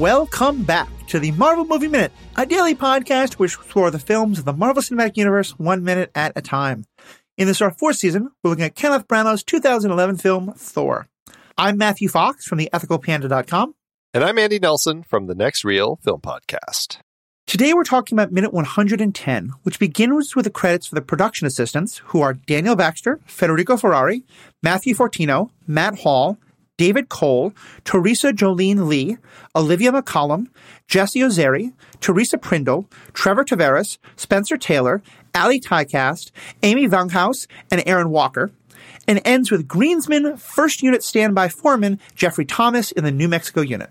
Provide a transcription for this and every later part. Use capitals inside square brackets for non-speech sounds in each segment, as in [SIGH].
Welcome back to the Marvel Movie Minute, a daily podcast which explores the films of the Marvel Cinematic Universe one minute at a time. In this our fourth season, we're looking at Kenneth Branagh's 2011 film Thor. I'm Matthew Fox from the ethicalpanda.com. And I'm Andy Nelson from the Next Reel Film Podcast. Today we're talking about minute 110, which begins with the credits for the production assistants, who are Daniel Baxter, Federico Ferrari, Matthew Fortino, Matt Hall, David Cole, Teresa Jolene Lee, Olivia McCollum, Jesse Ozeri, Teresa Prindle, Trevor Tavares, Spencer Taylor, Ali Tycast, Amy Vanghaus, and Aaron Walker, and ends with Greensman First Unit Standby Foreman Jeffrey Thomas in the New Mexico unit.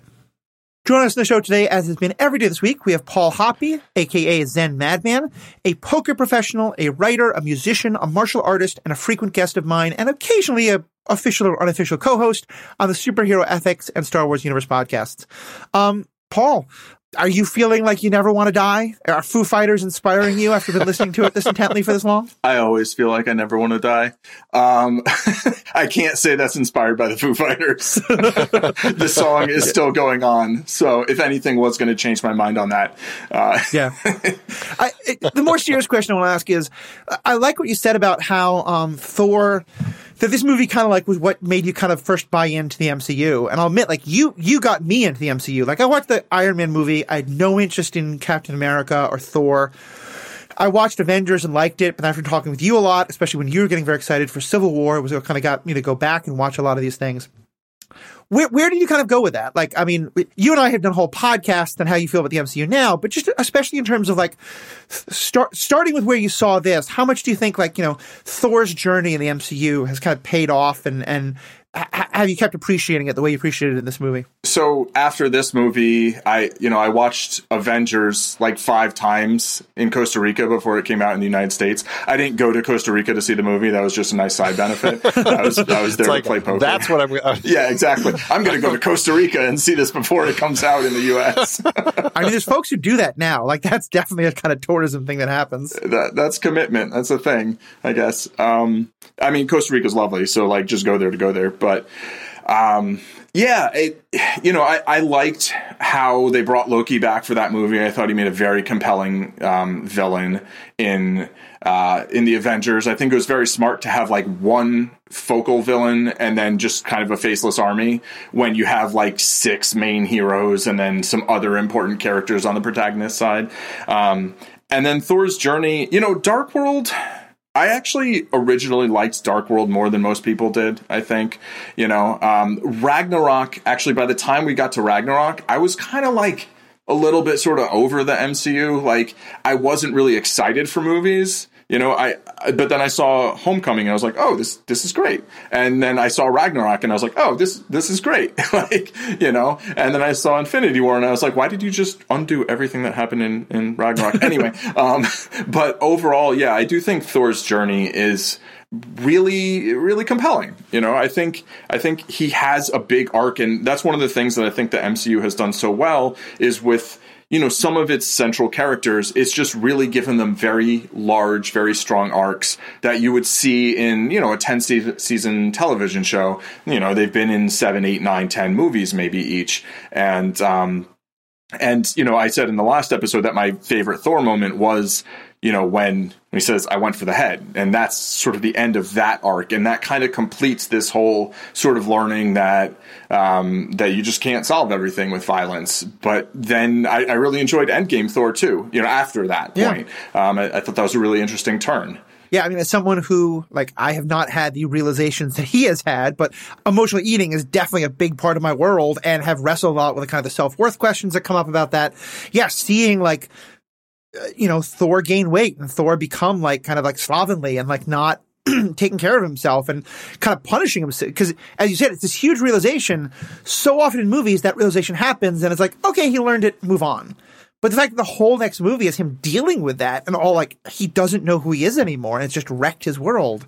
Joining us in the show today, as has been every day this week, we have Paul Hoppy, aka Zen Madman, a poker professional, a writer, a musician, a martial artist, and a frequent guest of mine, and occasionally a official or unofficial co-host on the Superhero Ethics and Star Wars Universe podcasts. Um, Paul, are you feeling like you never want to die? Are Foo Fighters inspiring you after been listening to it this intently for this long? [LAUGHS] I always feel like I never want to die. Um, [LAUGHS] I can't say that's inspired by the Foo Fighters. [LAUGHS] the song is still going on, so if anything was going to change my mind on that, uh, yeah. I, it, the more serious question I want to ask is, I like what you said about how um, Thor that this movie kind of like was what made you kind of first buy into the MCU. And I'll admit, like you, you got me into the MCU. Like I watched the Iron Man movie. I had no interest in Captain America or Thor. I watched Avengers and liked it, but after talking with you a lot, especially when you were getting very excited for Civil War, it was what kind of got me to go back and watch a lot of these things. Where where do you kind of go with that? Like, I mean, you and I have done a whole podcast on how you feel about the MCU now, but just especially in terms of like start starting with where you saw this, how much do you think like you know Thor's journey in the MCU has kind of paid off, and and have you kept appreciating it the way you appreciated it in this movie? So after this movie, I you know I watched Avengers like five times in Costa Rica before it came out in the United States. I didn't go to Costa Rica to see the movie; that was just a nice side benefit. I was I was [LAUGHS] there like, to play poker. That's what I'm. Uh, yeah, exactly. I'm going to go to Costa Rica and see this before it comes out in the U.S. [LAUGHS] I mean, there's folks who do that now. Like that's definitely a kind of tourism thing that happens. That that's commitment. That's a thing, I guess. Um, I mean, Costa Rica's lovely, so like just go there to go there, but. Um, yeah, it, you know, I, I liked how they brought Loki back for that movie. I thought he made a very compelling um, villain in uh, in the Avengers. I think it was very smart to have like one focal villain and then just kind of a faceless army when you have like six main heroes and then some other important characters on the protagonist side. Um, and then Thor's journey, you know, Dark World I actually originally liked Dark World more than most people did. I think, you know, um, Ragnarok. Actually, by the time we got to Ragnarok, I was kind of like a little bit sort of over the MCU. Like, I wasn't really excited for movies. You know, I, but then I saw Homecoming and I was like, oh, this this is great. And then I saw Ragnarok and I was like, oh, this this is great. [LAUGHS] like, you know, and then I saw Infinity War and I was like, why did you just undo everything that happened in in Ragnarok? [LAUGHS] anyway, um, [LAUGHS] but overall, yeah, I do think Thor's journey is really really compelling you know i think i think he has a big arc and that's one of the things that i think the mcu has done so well is with you know, some of its central characters, it's just really given them very large, very strong arcs that you would see in, you know, a 10 season television show. You know, they've been in seven, eight, nine, ten movies maybe each. And, um, and, you know, I said in the last episode that my favorite Thor moment was you know, when he says, I went for the head. And that's sort of the end of that arc. And that kind of completes this whole sort of learning that, um, that you just can't solve everything with violence. But then I, I really enjoyed Endgame Thor too, you know, after that point. Um, I, I thought that was a really interesting turn. Yeah, I mean, as someone who, like, I have not had the realizations that he has had, but emotional eating is definitely a big part of my world and have wrestled a lot with the kind of the self worth questions that come up about that. Yeah, seeing like Uh, you know, Thor gain weight and Thor become like kind of like slovenly and like not [CLEARS THROAT] taking care of himself and kind of punishing himself. Because as you said, it's this huge realization. So often in movies, that realization happens and it's like, okay, he learned it, move on. But the fact that the whole next movie is him dealing with that and all like he doesn't know who he is anymore and it's just wrecked his world.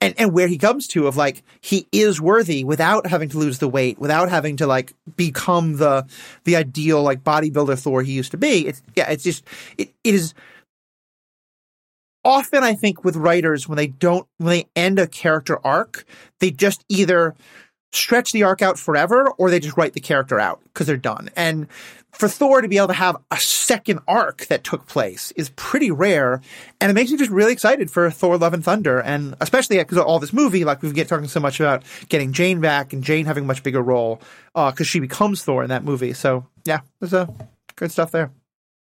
And and where he comes to of like he is worthy without having to lose the weight, without having to like become the the ideal like bodybuilder Thor he used to be. It's yeah, it's just it, it is often I think with writers when they don't when they end a character arc, they just either stretch the arc out forever or they just write the character out because they're done. And for Thor to be able to have a second arc that took place is pretty rare. And it makes me just really excited for Thor Love and Thunder. And especially because of all this movie, like we've been talking so much about getting Jane back and Jane having a much bigger role because uh, she becomes Thor in that movie. So yeah, there's a good stuff there.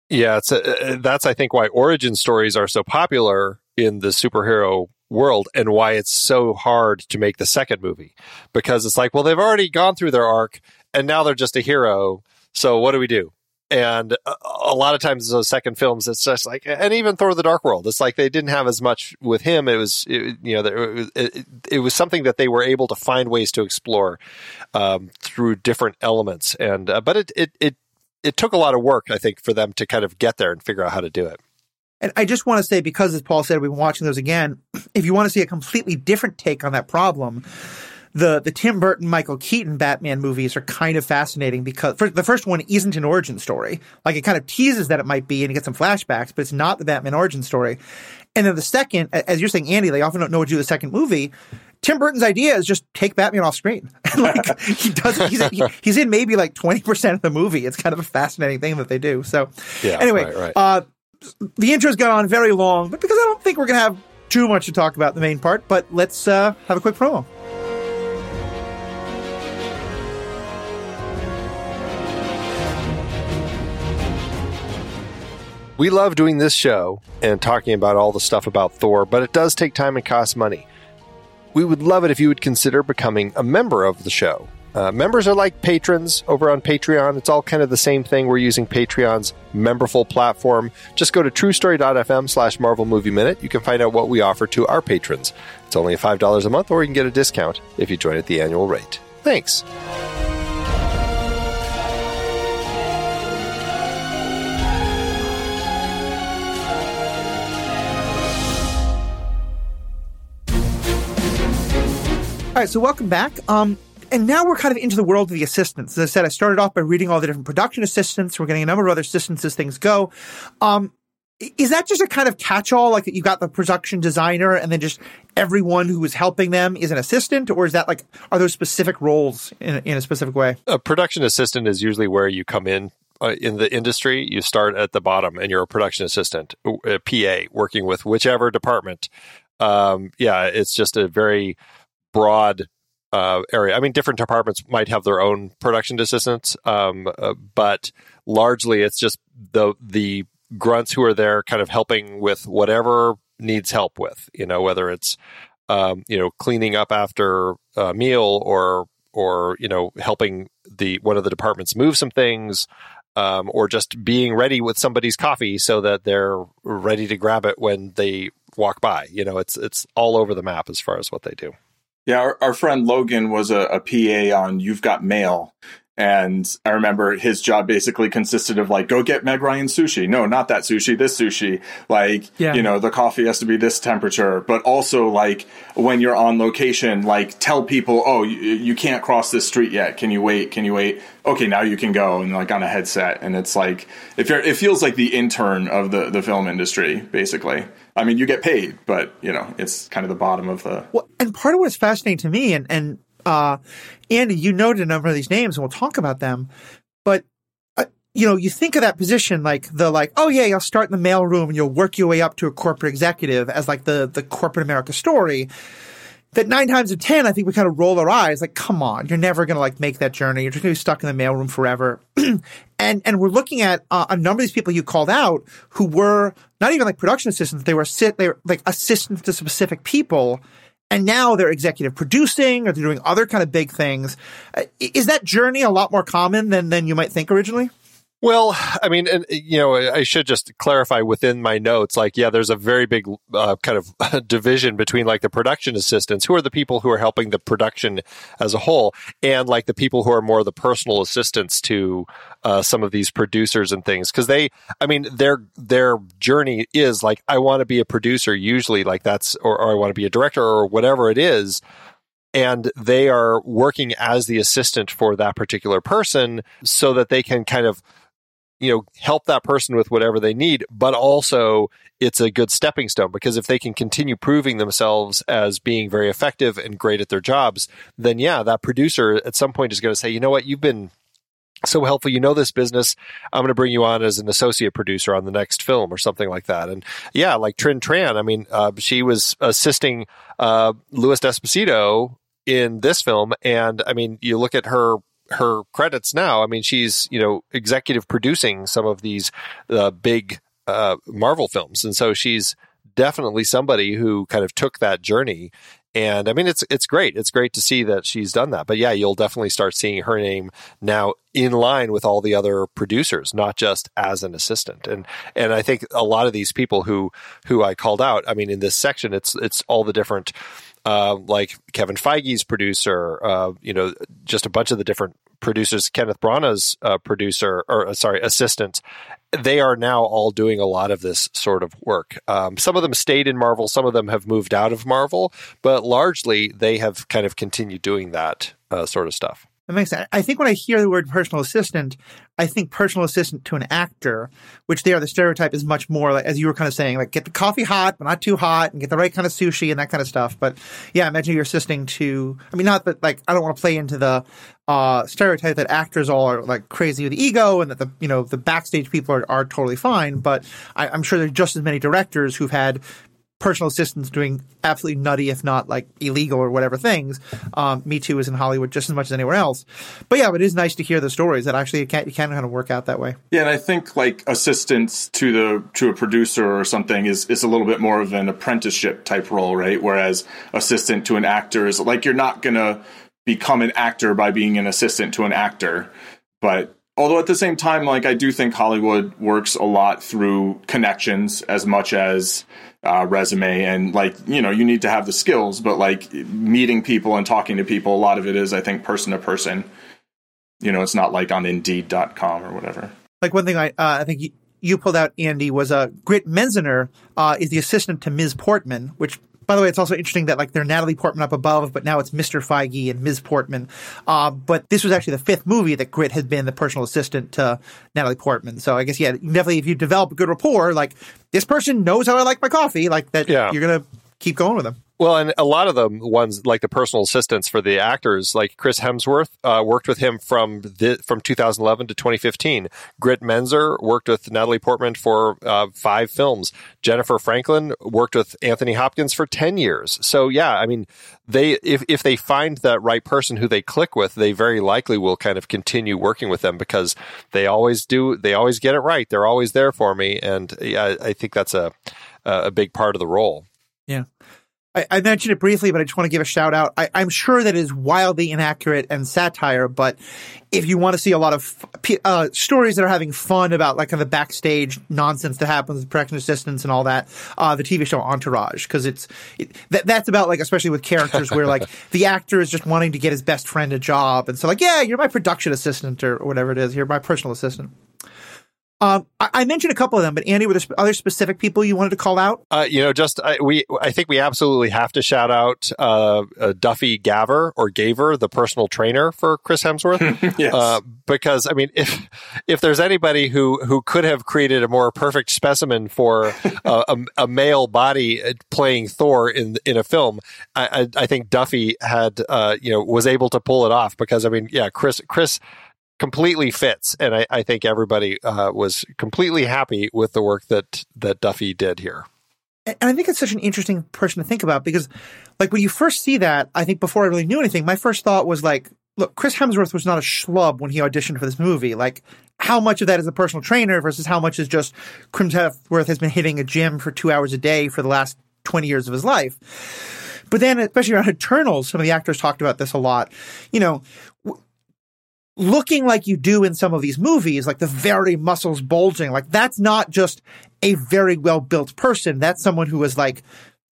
Yeah, it's a, that's I think why origin stories are so popular in the superhero world and why it's so hard to make the second movie because it's like, well, they've already gone through their arc and now they're just a hero so what do we do? And a lot of times those second films, it's just like, and even Thor: The Dark World, it's like they didn't have as much with him. It was, it, you know, it, it, it, was something that they were able to find ways to explore um, through different elements. And uh, but it it it it took a lot of work, I think, for them to kind of get there and figure out how to do it. And I just want to say, because as Paul said, we've been watching those again. [CLEARS THROAT] If you want to see a completely different take on that problem, the the Tim Burton Michael Keaton Batman movies are kind of fascinating because the first one isn't an origin story. Like it kind of teases that it might be and you get some flashbacks, but it's not the Batman origin story. And then the second, as you're saying, Andy, they often don't know what to do with the second movie. Tim Burton's idea is just take Batman off screen. [LAUGHS] like he does, he's, he, he's in maybe like twenty percent of the movie. It's kind of a fascinating thing that they do. So, yeah, anyway, right, right. Uh, the intro's gone on very long, but because I don't think we're gonna have too much to talk about the main part, but let's uh, have a quick promo. We love doing this show and talking about all the stuff about Thor, but it does take time and cost money. We would love it if you would consider becoming a member of the show. Uh, members are like patrons over on Patreon. It's all kind of the same thing. We're using Patreon's memberful platform. Just go to truestory.fm slash Marvel Movie Minute. You can find out what we offer to our patrons. It's only $5 a month, or you can get a discount if you join at the annual rate. Thanks. So welcome back. Um, and now we're kind of into the world of the assistants. As I said, I started off by reading all the different production assistants. We're getting a number of other assistants as things go. Um, is that just a kind of catch-all? Like you got the production designer, and then just everyone who is helping them is an assistant, or is that like are those specific roles in, in a specific way? A production assistant is usually where you come in uh, in the industry, you start at the bottom and you're a production assistant, a PA, working with whichever department. Um, yeah, it's just a very broad uh, area. I mean, different departments might have their own production assistants, um, uh, but largely it's just the the grunts who are there, kind of helping with whatever needs help with. You know, whether it's um, you know cleaning up after a meal or or you know helping the one of the departments move some things. Um, or just being ready with somebody's coffee so that they're ready to grab it when they walk by. You know, it's it's all over the map as far as what they do. Yeah, our, our friend Logan was a, a PA on You've Got Mail, and I remember his job basically consisted of like, go get Meg Ryan sushi. No, not that sushi, this sushi. Like, yeah. you know, the coffee has to be this temperature. But also, like, when you're on location, like, tell people, oh, you, you can't cross this street yet. Can you wait? Can you wait? Okay, now you can go. And like on a headset. And it's like, if you're, it feels like the intern of the, the film industry, basically. I mean, you get paid, but, you know, it's kind of the bottom of the. Well, and part of what's fascinating to me, and, and uh, Andy, you noted a number of these names, and we'll talk about them. But uh, you know, you think of that position like the like, oh yeah, you'll start in the mailroom and you'll work your way up to a corporate executive as like the the corporate America story. That nine times of ten, I think we kind of roll our eyes, like, come on, you're never gonna like make that journey. You're just gonna be stuck in the mailroom forever. [CLEARS THROAT] and and we're looking at uh, a number of these people you called out who were not even like production assistants; they were sit they were like assistants to specific people and now they're executive producing or they're doing other kind of big things. Uh, is that journey a lot more common than than you might think originally? Well, I mean, and, you know, I should just clarify within my notes, like, yeah, there's a very big uh, kind of [LAUGHS] division between like the production assistants, who are the people who are helping the production as a whole, and like the people who are more the personal assistants to uh, some of these producers and things. Cause they, I mean, their, their journey is like, I want to be a producer, usually like that's, or, or I want to be a director or whatever it is. And they are working as the assistant for that particular person so that they can kind of you know, help that person with whatever they need, but also it's a good stepping stone because if they can continue proving themselves as being very effective and great at their jobs, then yeah, that producer at some point is going to say, you know what, you've been so helpful. You know this business. I'm going to bring you on as an associate producer on the next film or something like that. And yeah, like Trinh Tran. I mean, uh, she was assisting uh, Louis D'Esposito in this film, and I mean, you look at her her credits now. I mean, she's you know executive producing some of these uh, big uh, Marvel films, and so she's definitely somebody who kind of took that journey. And I mean, it's it's great. It's great to see that she's done that. But yeah, you'll definitely start seeing her name now in line with all the other producers, not just as an assistant. And and I think a lot of these people who who I called out. I mean, in this section, it's it's all the different uh, like Kevin Feige's producer, uh, you know, just a bunch of the different producers, Kenneth Branagh's uh, producer, or uh, sorry, assistant, they are now all doing a lot of this sort of work. Um, some of them stayed in Marvel, some of them have moved out of Marvel, but largely they have kind of continued doing that uh, sort of stuff. That makes sense. I think when I hear the word personal assistant, I think personal assistant to an actor, which there the stereotype is much more like, as you were kind of saying, like get the coffee hot, but not too hot, and get the right kind of sushi and that kind of stuff. But yeah, imagine you're assisting to, I mean, not that like, I don't want to play into the, uh, stereotype that actors all are like crazy with ego and that the, you know, the backstage people are, are totally fine. But I, I'm sure there's just as many directors who've had personal assistants doing absolutely nutty, if not like illegal or whatever things. Um, Me Too is in Hollywood just as much as anywhere else. But yeah, it is nice to hear the stories that actually it can, it can kind of work out that way. Yeah, and I think like assistants to the to a producer or something is is a little bit more of an apprenticeship type role, right? Whereas assistant to an actor is like you're not gonna become an actor by being an assistant to an actor, but although at the same time like i do think hollywood works a lot through connections as much as uh, resume and like you know you need to have the skills but like meeting people and talking to people a lot of it is i think person to person. You know it's not like on indeed.com or whatever. Like one thing i uh, i think you, you pulled out andy was a uh, Britt Menzinger uh, is the assistant to ms. Portman which by the way, it's also interesting that like they're Natalie Portman up above, but now it's Mr. Feige and Ms. Portman. Uh, but this was actually the fifth movie that Grit had been the personal assistant to Natalie Portman. So I guess yeah, definitely if you develop a good rapport, like this person knows how I like my coffee, like that, yeah. you're gonna keep going with them. Well, and a lot of the ones like the personal assistants for the actors, like Chris Hemsworth, uh, worked with him from the, from 2011 to 2015. Grit Menzer worked with Natalie Portman for uh, five films. Jennifer Franklin worked with Anthony Hopkins for 10 years. So yeah, I mean, they if if they find that right person who they click with, they very likely will kind of continue working with them because they always do. They always get it right. They're always there for me, and yeah, I think that's a a big part of the role. Yeah. I, I, mentioned it briefly, but I just want to give a shout out. I, am sure that is wildly inaccurate and satire, but if you want to see a lot of uh, stories that are having fun about like kind of the backstage nonsense that happens with production assistants and all that, uh, the TV show Entourage, because it's it, that, that's about like especially with characters where like [LAUGHS] the actor is just wanting to get his best friend a job, and so like yeah, you're my production assistant or whatever it is, you're my personal assistant. Um, I, I, mentioned a couple of them, but Andy, were there other specific people you wanted to call out? Uh, you know, just I, we, I think we absolutely have to shout out uh, uh, Duffy Gaver or Gaver, the personal trainer for Chris Hemsworth, [LAUGHS] yes. Uh, because I mean, if if there's anybody who who could have created a more perfect specimen for a, a, male body uh, playing Thor in in a film, I, I, I think Duffy had uh, you know was able to pull it off because I mean, yeah, Chris Chris completely fits, and I, I think everybody uh, was completely happy with the work that that Duffy did here. And I think it's such an interesting person to think about because, like, when you first see that, I think before I really knew anything, my first thought was like, look, Chris Hemsworth was not a schlub when he auditioned for this movie. Like, how much of that is a personal trainer versus how much is just Chris Hemsworth has been hitting a gym for two hours a day for the last 20 years of his life. But then, especially around Eternals, some of the actors talked about this a lot. You know, looking like you do in some of these movies, like the very muscles bulging, like that's not just a very well built person. That's someone who is like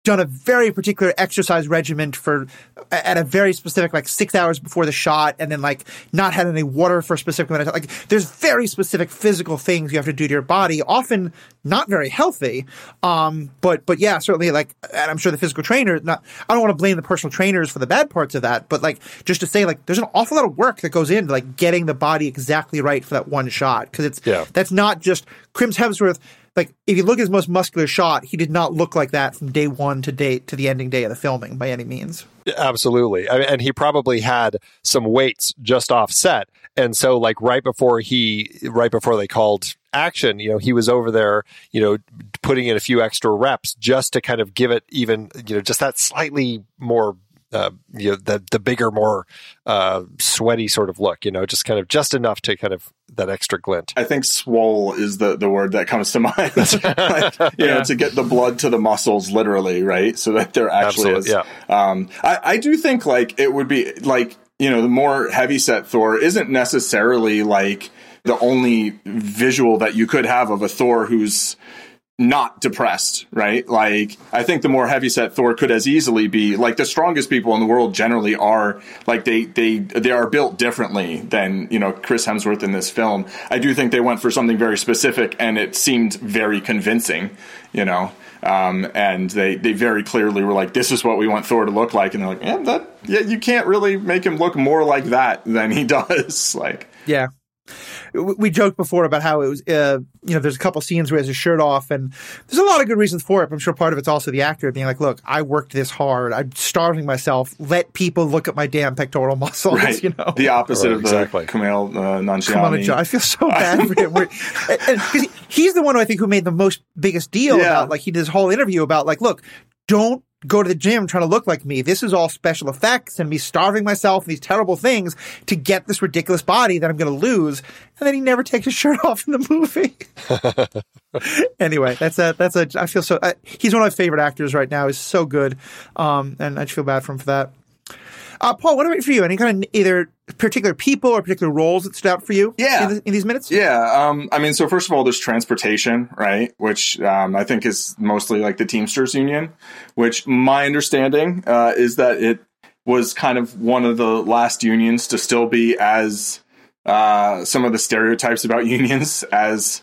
done a very particular exercise regimen for at a very specific like six hours before the shot and then like not had any water for a specific amount of time. Like there's very specific physical things you have to do to your body, often not very healthy. Um, but but yeah, certainly like and I'm sure the physical trainer not I don't want to blame the personal trainers for the bad parts of that, but like just to say like there's an awful lot of work that goes into like getting the body exactly right for that one shot. Cause it's Yeah. that's not just Chris Hemsworth like if you look at his most muscular shot, he did not look like that from day one to date to the ending day of the filming by any means. Absolutely. I mean, and he probably had some weights just offset. And so like right before he right before they called action, you know, he was over there, you know, putting in a few extra reps just to kind of give it even, you know, just that slightly more uh, you know, the the bigger, more uh, sweaty sort of look, you know, just kind of just enough to kind of that extra glint. I think swole is the, the word that comes to [LAUGHS] mind. like, you know, to get the blood to the muscles, literally, right? So that there actually Absolutely, is. Um, I, I do think like it would be like you know the more heavy set Thor isn't necessarily like the only visual that you could have of a Thor who's not depressed, right? Like, I think the more heavyset Thor could as easily be like the strongest people in the world generally are like they they they are built differently than you know Chris Hemsworth in this film. I do think they went for something very specific, and it seemed very convincing, you know. Um, and they they very clearly were like, "This is what we want Thor to look like," and they're like, "Yeah, that yeah, you can't really make him look more like that than he [LAUGHS] does." like, Yeah. We we joked before about how it was, uh, you know, there's a couple scenes where he has his shirt off, and there's a lot of good reasons for it. But I'm sure part of it's also the actor being like, "Look, I worked this hard. I'm starving myself. Let people look at my damn pectoral [LAUGHS] muscles." right, You know, the opposite Right, of the exactly. Kumail uh, Nanjiani. Come. I feel so bad for him. Because [LAUGHS] he's the one who I think who made the most biggest deal Yeah. about like he did this whole interview about like, look, don't go to the gym trying to look like me. This is all special effects and me starving myself and these terrible things to get this ridiculous body that I'm going to lose. And then he never takes his [LAUGHS] shirt off in the movie. [LAUGHS] anyway, that's a that's a. I feel so. Uh, he's one of my favorite actors right now. He's so good, um, and I just feel bad for him for that. Uh, Paul, what about for you? Any kind of either particular people or particular roles that stood out for you? Yeah. in, the, in these minutes. Yeah, um, I mean, so first of all, there's transportation, right? Which um, I think is mostly like the Teamsters Union, which my understanding uh, is that it was kind of one of the last unions to still be as uh, some of the stereotypes about [LAUGHS] unions as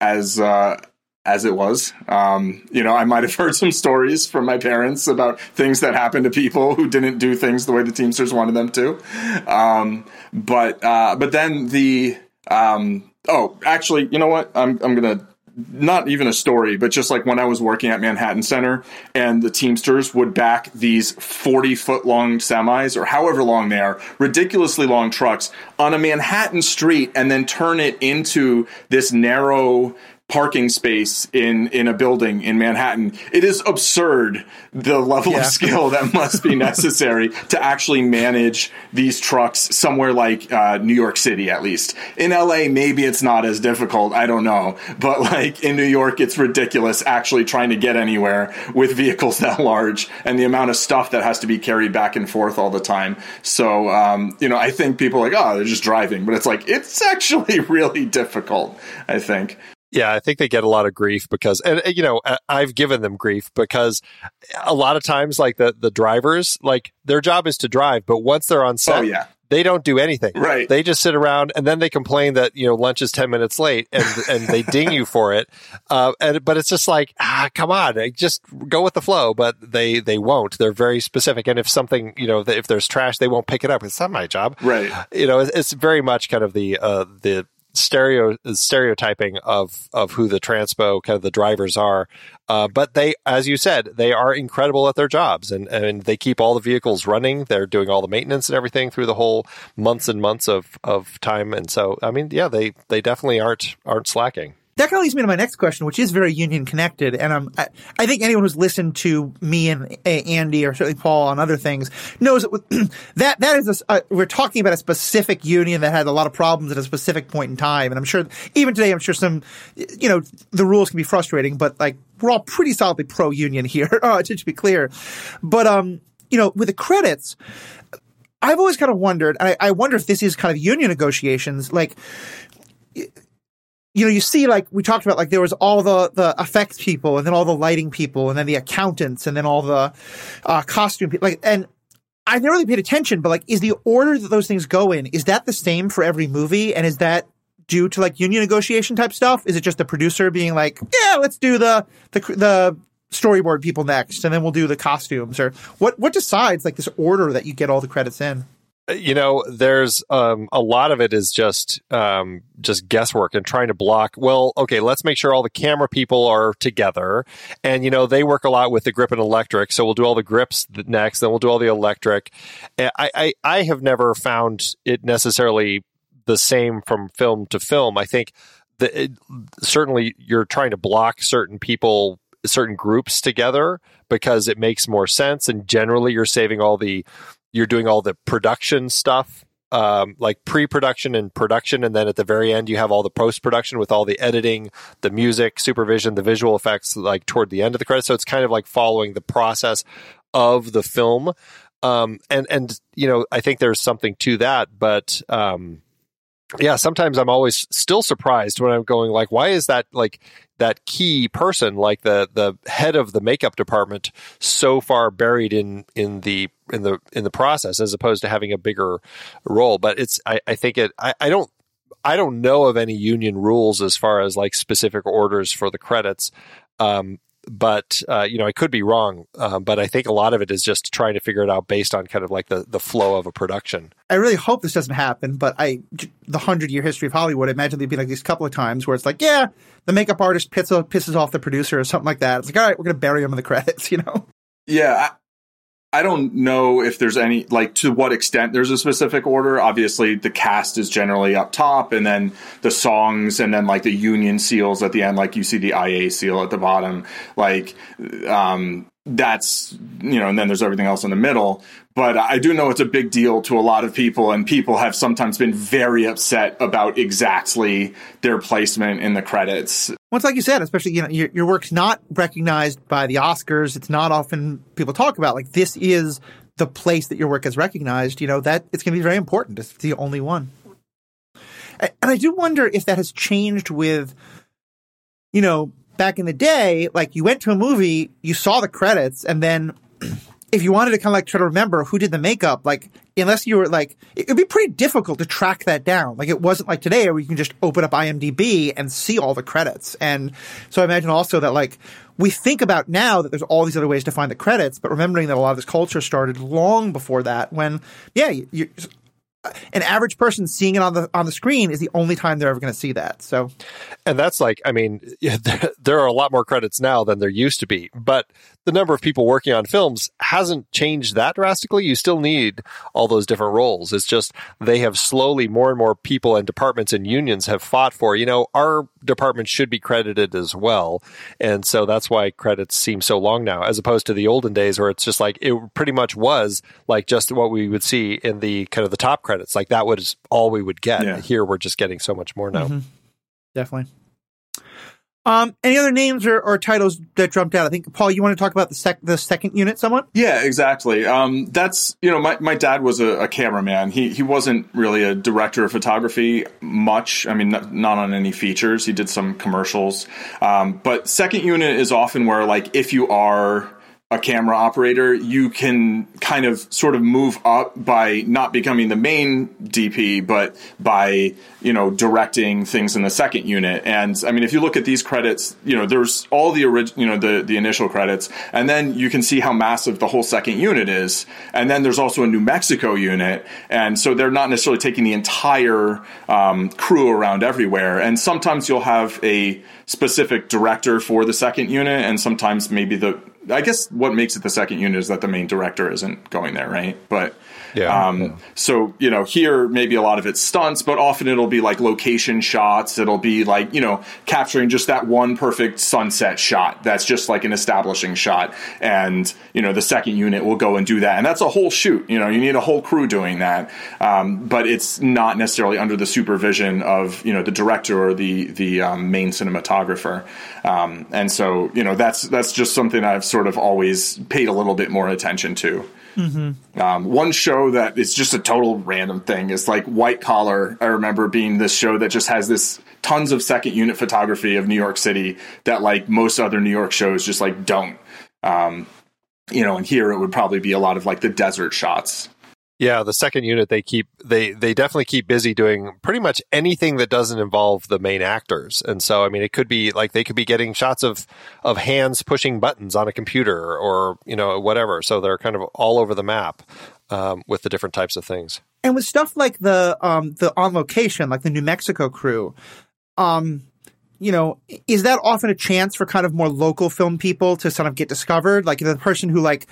as uh, as it was. Um, you know, I might have [LAUGHS] heard some stories from my parents about things that happened to people who didn't do things the way the Teamsters wanted them to. Um, but uh, but then the um, oh, actually, you know what? I'm I'm gonna not even a story, but just like when I was working at Manhattan Center and the Teamsters would back these 40 foot long semis or however long they are, ridiculously long trucks on a Manhattan street and then turn it into this narrow parking space in in a building in Manhattan. It is absurd the level Yeah. of skill that [LAUGHS] must be necessary to actually manage these trucks somewhere like uh, New York City, at least. In LA, maybe it's not as difficult. I don't know, but like in New York, it's ridiculous actually trying to get anywhere with vehicles that large and the amount of stuff that has to be carried back and forth all the time. So, um, you know, I think people are like, oh, they're just driving, but it's like it's actually [LAUGHS] really difficult. I think. Yeah, I think they get a lot of grief because, and you know, I've given them grief because a lot of times, like the the drivers, like their job is to drive, but once they're on set, Oh yeah, they don't do anything. Right. They just sit around and then they complain that you know lunch is ten minutes late and and they ding you for it. [LAUGHS] Uh, and but it's just like ah, come on, just go with the flow. But they they won't. They're very specific. And if something you know, if there's trash, they won't pick it up. It's not my job. right. You know, it's, it's very much kind of the uh, the stereo stereotyping of of who the transpo kind of the drivers are. Uh, but they, as you said, they are incredible at their jobs, and and they keep all the vehicles running. They're doing all the maintenance and everything through the whole months and months of of time. And so, I mean, yeah, they they definitely aren't aren't slacking. That kind of leads me to my next question, which is very union connected. And um, I, I think anyone who's listened to me and uh, Andy or certainly Paul on other things knows that [CLEARS THROAT] that that is a uh, we're talking about a specific union that had a lot of problems at a specific point in time. And I'm sure even today, I'm sure some, you know, the rules can be frustrating, but like we're all pretty solidly pro union here, [LAUGHS] uh, to, to be clear. But um, you know, with the credits, I've always kind of wondered, I, I wonder if this is kind of union negotiations, like you know, you see like we talked about, like there was all the the effects people, and then all the lighting people, and then the accountants, and then all the uh, costume people. Like, and I never really paid attention, but like, is the order that those things go in is that the same for every movie, and is that due to like union negotiation type stuff? Is it just the producer being like, yeah, let's do the the the storyboard people next, and then we'll do the costumes, or what? What decides like this order that you get all the credits in? You know there's um, a lot of it is just um, just guesswork and trying to block well okay let's make sure all the camera people are together. And you know they work a lot with the grip and electric so we'll do all the grips next then we'll do all the electric. I, I i have never found it necessarily the same from film to film. I think it, certainly you're trying to block certain people certain groups together because it makes more sense and generally you're saving all the you're doing all the production stuff um, like pre-production and production. And then at the very end you have all the post-production with all the editing the music supervision the visual effects like toward the end of the credits. So it's kind of like following the process of the film. Um, and and you know i think there's something to that but um, yeah sometimes i'm always still surprised when i'm going like why is that like that key person like the the head of the makeup department so far buried in in the in the in the process as opposed to having a bigger role but it's i, I think it I, I don't I don't know of any union rules as far as like specific orders for the credits. Um, but uh, you know, I could be wrong. Uh, but I think a lot of it is just trying to figure it out based on kind of like the the flow of a production. I really hope this doesn't happen. But I, the hundred year history of Hollywood, I imagine there'd be like these couple of times where it's like, yeah, the makeup artist pisses, pisses off the producer or something like that. It's like, all right, we're gonna bury him in the credits, [LAUGHS] you know? Yeah, I don't know if there's any, like, to what extent there's a specific order. Obviously, the cast is generally up top, and then the songs, and then, like, the union seals at the end, like, you see the IA seal at the bottom. Like, um, that's, you know, and then there's everything else in the middle but I do know it's a big deal to a lot of people, and people have sometimes been very upset about exactly their placement in the credits. Well, it's like you said, especially you know your, your work's not recognized by the Oscars. It's not often people talk about like this is the place that your work is recognized. You know that it's going to be very important. It's the only one, and I do wonder if that has changed with, you know, back in the day. Like you went to a movie, you saw the credits, and then [CLEARS THROAT] if you wanted to kind of like try to remember who did the makeup, like unless you were like, it would be pretty difficult to track that down. Like it wasn't like today where you can just open up IMDb and see all the credits. And so I imagine also that like we think about now that there's all these other ways to find the credits, but remembering that a lot of this culture started long before that when, yeah, you, an average person seeing it on the on the screen is the only time they're ever going to see that. So, and that's like, I mean, [LAUGHS] there are a lot more credits now than there used to be, but the number of people working on films hasn't changed that drastically. You still need all those different roles. It's just they have slowly more and more people and departments and unions have fought for, you know, our department should be credited as well. And so that's why credits seem so long now, as opposed to the olden days where it's just like it pretty much was like just what we would see in the kind of the top credits. Like that was all we would get. Yeah. Here we're just getting so much more now. Mm-hmm. Definitely. Um, any other names or, or, titles that jumped out? I think Paul, you want to talk about the sec the second unit somewhat? Yeah, exactly. Um, that's you know, my, my dad was a, a, cameraman. He he wasn't really a director of photography much. I mean, not, not on any features. He did some commercials. Um, but second unit is often where like if you are a camera operator, you can kind of sort of move up by not becoming the main DP, but by, you know, directing things in the second unit. And I mean, if you look at these credits, you know, there's all the original, you know, the, the initial credits, and then you can see how massive the whole second unit is. And then there's also a New Mexico unit. And so they're not necessarily taking the entire um, crew around everywhere. And sometimes you'll have a specific director for the second unit, and sometimes maybe the I guess what makes it the second unit is that the main director isn't going there, right? But yeah, um, yeah. So you know, here maybe a lot of it's stunts, but often it'll be like location shots. It'll be like you know capturing just that one perfect sunset shot. That's just like an establishing shot, and you know the second unit will go and do that, and that's a whole shoot. You know, you need a whole crew doing that, um, but it's not necessarily under the supervision of you know the director or the the um, main cinematographer. Um, and so you know that's that's just something I've sort of always paid a little bit more attention to. Mm-hmm. Um, one show that is just a total random thing is like White Collar. I remember being this show that just has this tons of second unit photography of New York City that like most other New York shows just like don't. Um, you know, and here it would probably be a lot of like the desert shots. Yeah, the second unit they keep they they definitely keep busy doing pretty much anything that doesn't involve the main actors. And so I mean it could be like they could be getting shots of of hands pushing buttons on a computer or you know whatever. So they're kind of all over the map um, with the different types of things. And with stuff like the um the on location like the New Mexico crew um you know, is that often a chance for kind of more local film people to sort of get discovered? Like the person who like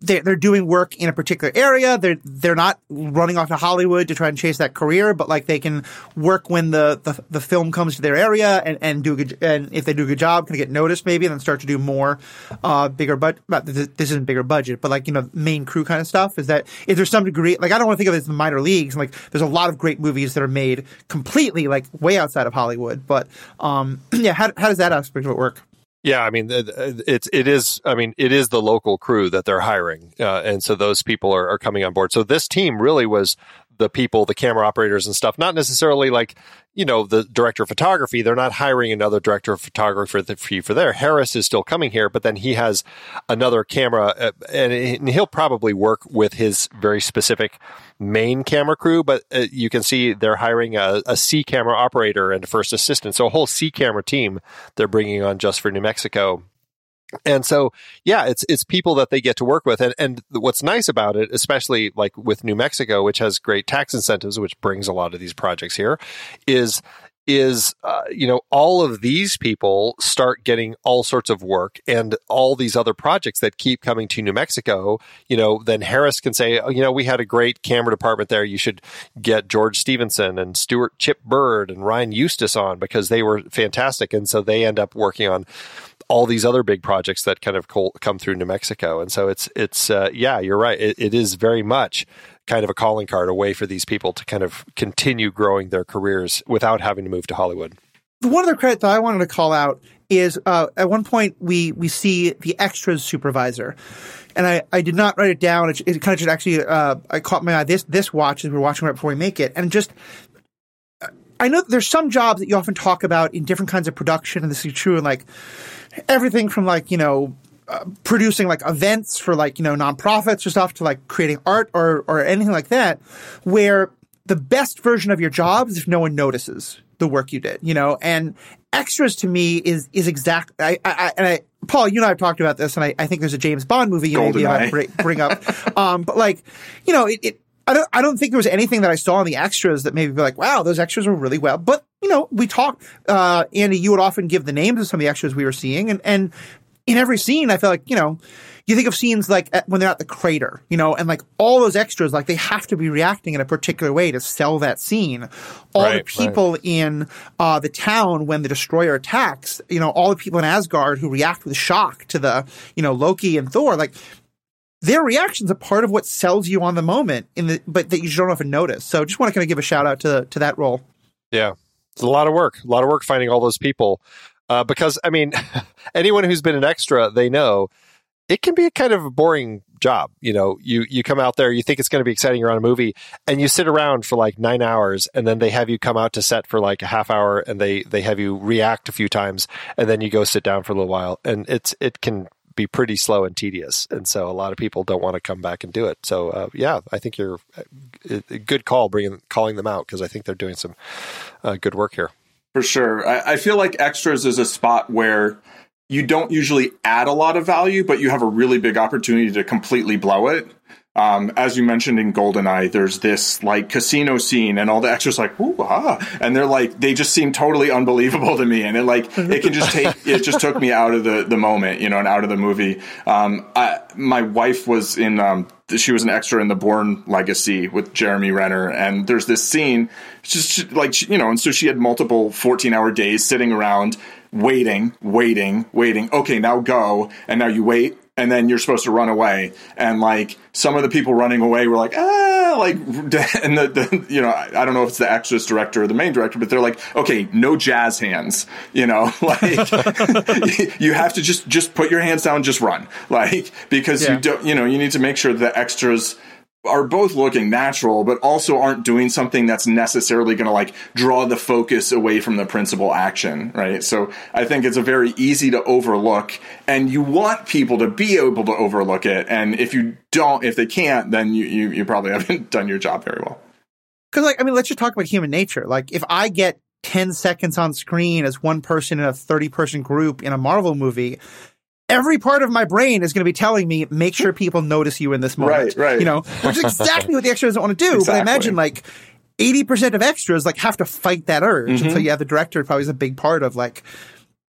they're, they're doing work in a particular area. They're they're not running off to Hollywood to try and chase that career, but like they can work when the, the, the film comes to their area and, and do a good, and if they do a good job, can get noticed maybe and then start to do more uh, bigger but this isn't bigger budget, but like you know main crew kind of stuff. Is that is there some degree like I don't want to think of it as the minor leagues. Like there's a lot of great movies that are made completely like way outside of Hollywood, but um [CLEARS THROAT] yeah, how how does that aspect of it work? Yeah, I mean, it's it is. I mean, it is the local crew that they're hiring, uh, and so those people are, are coming on board. So this team really was the people, the camera operators and stuff, not necessarily like you know the director of photography. They're not hiring another director of photography for, there. Haris is still coming here, but then he has another camera, uh, and he'll probably work with his very specific main camera crew, but uh, you can see they're hiring a, a C camera operator and a first assistant. So a whole C camera team they're bringing on just for New Mexico. And so, yeah, it's it's people that they get to work with, and and what's nice about it, especially like with New Mexico, which has great tax incentives, which brings a lot of these projects here, is is uh, you know all of these people start getting all sorts of work and all these other projects that keep coming to New Mexico you know then Haris can say oh, you know we had a great camera department there. You should get George Stevenson and Stuart Chip Bird and Ryan Eustace on because they were fantastic. And so they end up working on all these other big projects that kind of come through New Mexico. And so it's it's uh, yeah you're right. It, it is very much kind of a calling card, a way for these people to kind of continue growing their careers without having to move to Hollywood. One other credit that I wanted to call out is uh, at one point we we see the extras supervisor, and I, I did not write it down. It, it kind of just actually uh, I caught my eye this this watch as we were watching right before we make it, and just I know there's some jobs that you often talk about in different kinds of production, and this is true in like everything from like you know uh, producing like events for like you know nonprofits or stuff to like creating art or or anything like that where the best version of your job is if no one notices the work you did you know and extras to me is is exact I, I, and I Paul you and I have talked about this and I, I think there's a James Bond movie you maybe bring, bring up [LAUGHS] um but like you know it, it I don't, I don't think there was anything that I saw in the extras that maybe be like, wow, those extras were really well. But, you know, we talked, uh, Andy, you would often give the names of some of the extras we were seeing. And, and in every scene, I feel like, you know, you think of scenes like when they're at the crater, you know, and like all those extras, like they have to be reacting in a particular way to sell that scene. All right, the people right. in uh, the town when the destroyer attacks, you know, all the people in Asgard who react with shock to the, you know, Loki and Thor, like their reactions are part of what sells you on the moment in the, but that you don't often notice. So just want to kind of give a shout out to, to that role. Yeah. It's a lot of work, a lot of work finding all those people. Uh, because I mean, [LAUGHS] anyone who's been an extra, they know it can be a kind of a boring job. You know, you you come out there, you think it's going to be exciting, you're on a movie, and you sit around for like nine hours, and then they have you come out to set for like a half hour, and they they have you react a few times, and then you go sit down for a little while, and it's it can be pretty slow and tedious, and so a lot of people don't want to come back and do it. So uh, yeah, I think you're a uh, good call bringing calling them out because I think they're doing some uh, good work here. For sure. I, I feel like extras is a spot where you don't usually add a lot of value, but you have a really big opportunity to completely blow it. Um, as you mentioned in Goldeneye, there's this like casino scene, and all the extras like ooh ah, and they're like they just seem totally unbelievable to me, and it like it can just take [LAUGHS] it just took me out of the the moment, you know, and out of the movie. Um, I, my wife was in um, she was an extra in the Bourne Legacy with Jeremy Renner, and there's this scene, just like you know, and so she had multiple 14 hour days sitting around waiting, waiting, waiting. Okay, now go, and now you wait, and then you're supposed to run away, and like some of the people running away were like, ah, like, [LAUGHS] and the, the you know, I don't know if it's the extras director or the main director, but they're like, okay, no jazz hands, you know, [LAUGHS] like [LAUGHS] you have to just just put your hands down, just run, like because yeah. you don't, you know, you need to make sure the extras are both looking natural, but also aren't doing something that's necessarily going to like draw the focus away from the principal action, right? So I think it's a very easy to overlook, and you want people to be able to overlook it. And if you don't, if they can't, then you you, you probably [LAUGHS] haven't done your job very well. Because like I mean, let's just talk about human nature. Like if I get 10 seconds on screen as one person in a 30 person group in a Marvel movie, every part of my brain is going to be telling me, make sure people notice you in this moment. Right, right. You know, which is exactly what the extra doesn't want to do. Exactly. But I imagine like 80% of extras like have to fight that urge. Mm-hmm. And so yeah, the director probably is a big part of like,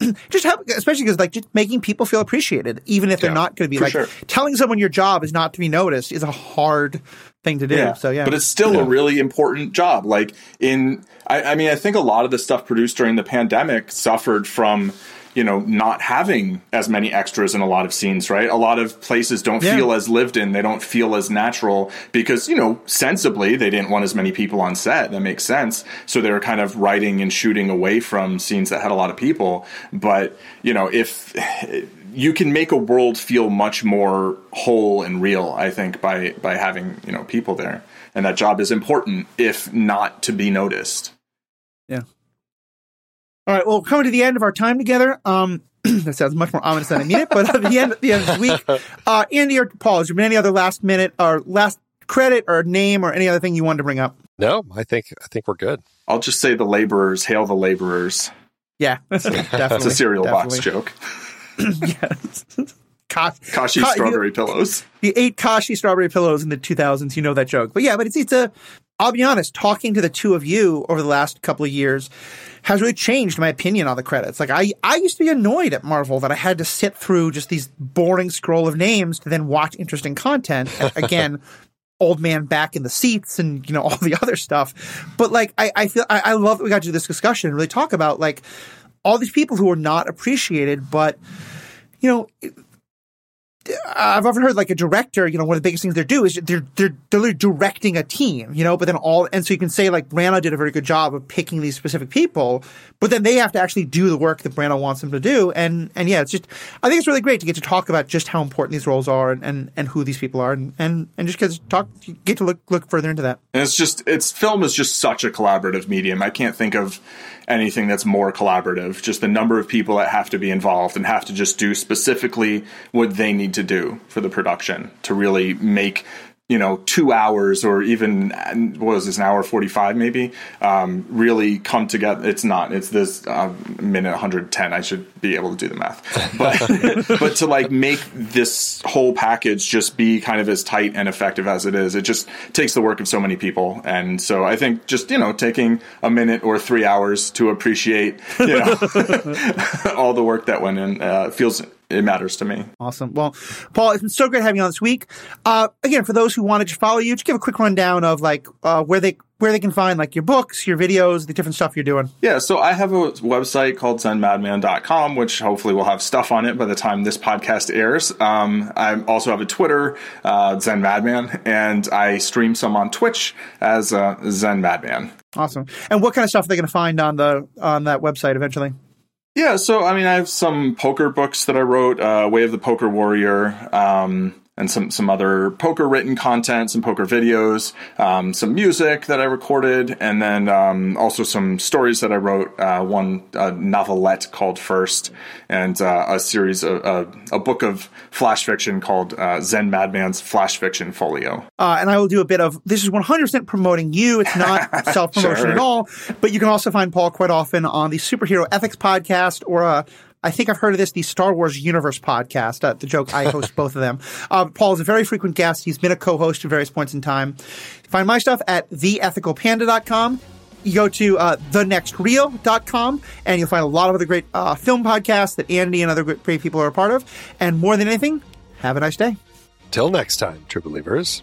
[CLEARS THROAT] just help, especially because like just making people feel appreciated, even if they're yeah, not going to be like sure. telling someone your job is not to be noticed is a hard thing to do. Yeah. So yeah, but it's still yeah. a really important job. Like in, I, I mean, I think a lot of the stuff produced during the pandemic suffered from you know, not having as many extras in a lot of scenes, right? A lot of places don't yeah. feel as lived in, they don't feel as natural because, you know, sensibly they didn't want as many people on set. That makes sense. So they were kind of writing and shooting away from scenes that had a lot of people. But, you know, if you can make a world feel much more whole and real, I think, by by having, you know, people there. And that job is important if not to be noticed. Yeah. All right. Well, coming to the end of our time together. Um, [CLEARS THROAT] that sounds much more ominous than I mean it, but at the end, at the end of the week, [LAUGHS] uh, Andy or Paul, has there been any other last minute or last credit or name or any other thing you wanted to bring up? No, I think I think we're good. I'll just say the laborers, hail the laborers. Yeah, definitely. [LAUGHS] That's a cereal definitely. box joke. [LAUGHS] yes. Kashi Ka- strawberry you, pillows. You ate Kashi strawberry pillows in the 2000s. You know that joke. But yeah, but it's, it's a, I'll be honest, talking to the two of you over the last couple of years has really changed my opinion on the credits. Like I, I used to be annoyed at Marvel that I had to sit through just these boring scroll of names to then watch interesting content. [LAUGHS] Again, old man back in the seats and, you know, [LAUGHS] all the other stuff. But like, I, I feel, I, I love that we got to do this discussion and really talk about like all these people who are not appreciated, but, you know, Uh, I've often heard like a director, you know, one of the biggest things they do is they're, they're, they're directing a team, you know, but then all, and so you can say like Branagh did a very good job of picking these specific people, but then they have to actually do the work that Branagh wants them to do. And, and yeah, it's just, I think it's really great to get to talk about just how important these roles are and, and, and who these people are and, and, and just get to talk, get to look, look further into that. And it's just, it's film is just such a collaborative medium. I can't think of, anything that's more collaborative. Just the number of people that have to be involved and have to just do specifically what they need to do for the production to really make you know two hours or even what was this an hour 45 maybe um, really come together. It's not it's this uh, minute 110 i should be able to do the math. [LAUGHS] But [LAUGHS] but to like make this whole package just be kind of as tight and effective as it is it just takes the work of so many people. And so i think just you know taking a minute or three hours to appreciate you know [LAUGHS] all the work that went in uh, feels it matters to me. Awesome. Well, Paul, it's been so great having you on this week. Uh, again, for those who wanted to follow you, just give a quick rundown of like uh, where they where they can find like your books, your videos, the different stuff you're doing. Yeah, so I have a website called zenmadman.com, which hopefully will have stuff on it by the time this podcast airs. Um, I also have a Twitter, uh, Zen Madman, and I stream some on Twitch as uh, Zen Madman. Awesome. And what kind of stuff are they going to find on the on that website eventually? Yeah, so I mean, I have some poker books that I wrote, uh, Way of the Poker Warrior, um, and some some other poker written content, some poker videos, um, some music that I recorded, and then um, also some stories that I wrote. Uh, one novelette called First, and uh, a series of uh, a book of flash fiction called uh, Zen Madman's Flash Fiction Folio. Uh, and I will do a bit of this is 100% promoting you. It's not self [LAUGHS] promotion sure. at all, but you can also find Paul quite often on the Superhero Ethics podcast or a I think I've heard of this, the Star Wars Universe podcast. Uh, the joke, I host [LAUGHS] both of them. Uh, Paul is a very frequent guest. He's been a co-host at various points in time. Find my stuff at theethicalpanda.com. You go to uh, thenextreel.com and you'll find a lot of other great uh, film podcasts that Andy and other great people are a part of. And more than anything, have a nice day. Till next time, true believers.